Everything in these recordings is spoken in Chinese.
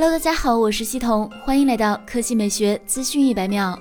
Hello，大家好，我是西彤，欢迎来到科技美学资讯一百秒。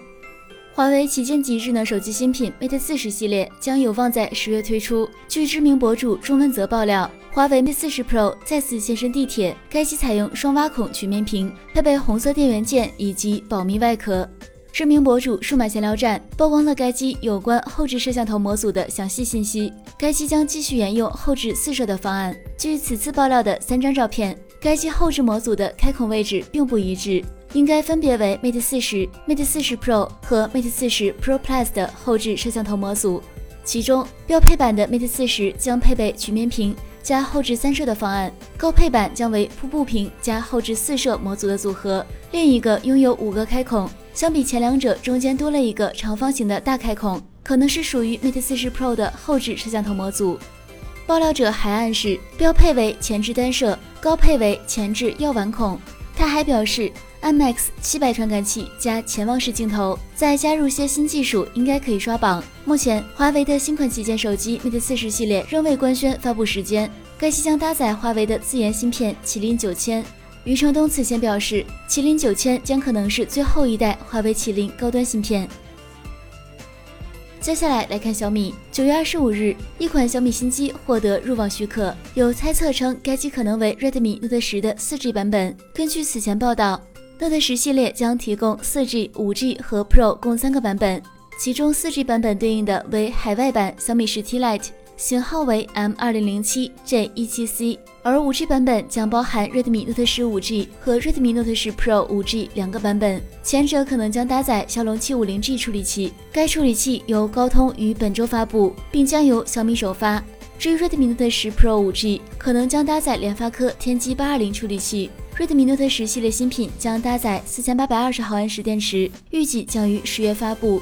华为旗舰级智能手机新品 Mate 四十系列将有望在十月推出。据知名博主钟文泽爆料，华为 Mate 四十 Pro 再次现身地铁，该机采用双挖孔曲面屏，配备红色电源键以及保密外壳。知名博主数码闲聊站曝光了该机有关后置摄像头模组的详细信息。该机将继续沿用后置四摄的方案。据此次爆料的三张照片，该机后置模组的开孔位置并不一致，应该分别为 Mate 四十、Mate 四十 Pro 和 Mate 四十 Pro Plus 的后置摄像头模组。其中标配版的 Mate 四十将配备曲面屏加后置三摄的方案，高配版将为瀑布屏加后置四摄模组的组合。另一个拥有五个开孔。相比前两者，中间多了一个长方形的大开孔，可能是属于 Mate 40 Pro 的后置摄像头模组。爆料者还暗示，标配为前置单摄，高配为前置药丸孔。他还表示，IMAX 七百传感器加潜望式镜头，再加入些新技术，应该可以刷榜。目前，华为的新款旗舰手机 Mate 40系列仍未官宣发布时间，该机将搭载华为的自研芯片麒麟九千。余承东此前表示，麒麟九千将可能是最后一代华为麒麟高端芯片。接下来来看小米。九月二十五日，一款小米新机获得入网许可，有猜测称该机可能为 Redmi Note 十的四 G 版本。根据此前报道，Note 十系列将提供四 G、五 G 和 Pro 共三个版本，其中四 G 版本对应的为海外版小米十 T Lite。型号为 M 二零零七 J 一七 C，而五 G 版本将包含 Redmi Note 十五 G 和 Redmi Note 十 Pro 五 G 两个版本，前者可能将搭载骁龙七五零 G 处理器，该处理器由高通于本周发布，并将由小米首发。至于 Redmi Note 十 Pro 五 G，可能将搭载联发科天玑八二零处理器。Redmi Note 十系列新品将搭载四千八百二十毫安时电池，预计将于十月发布。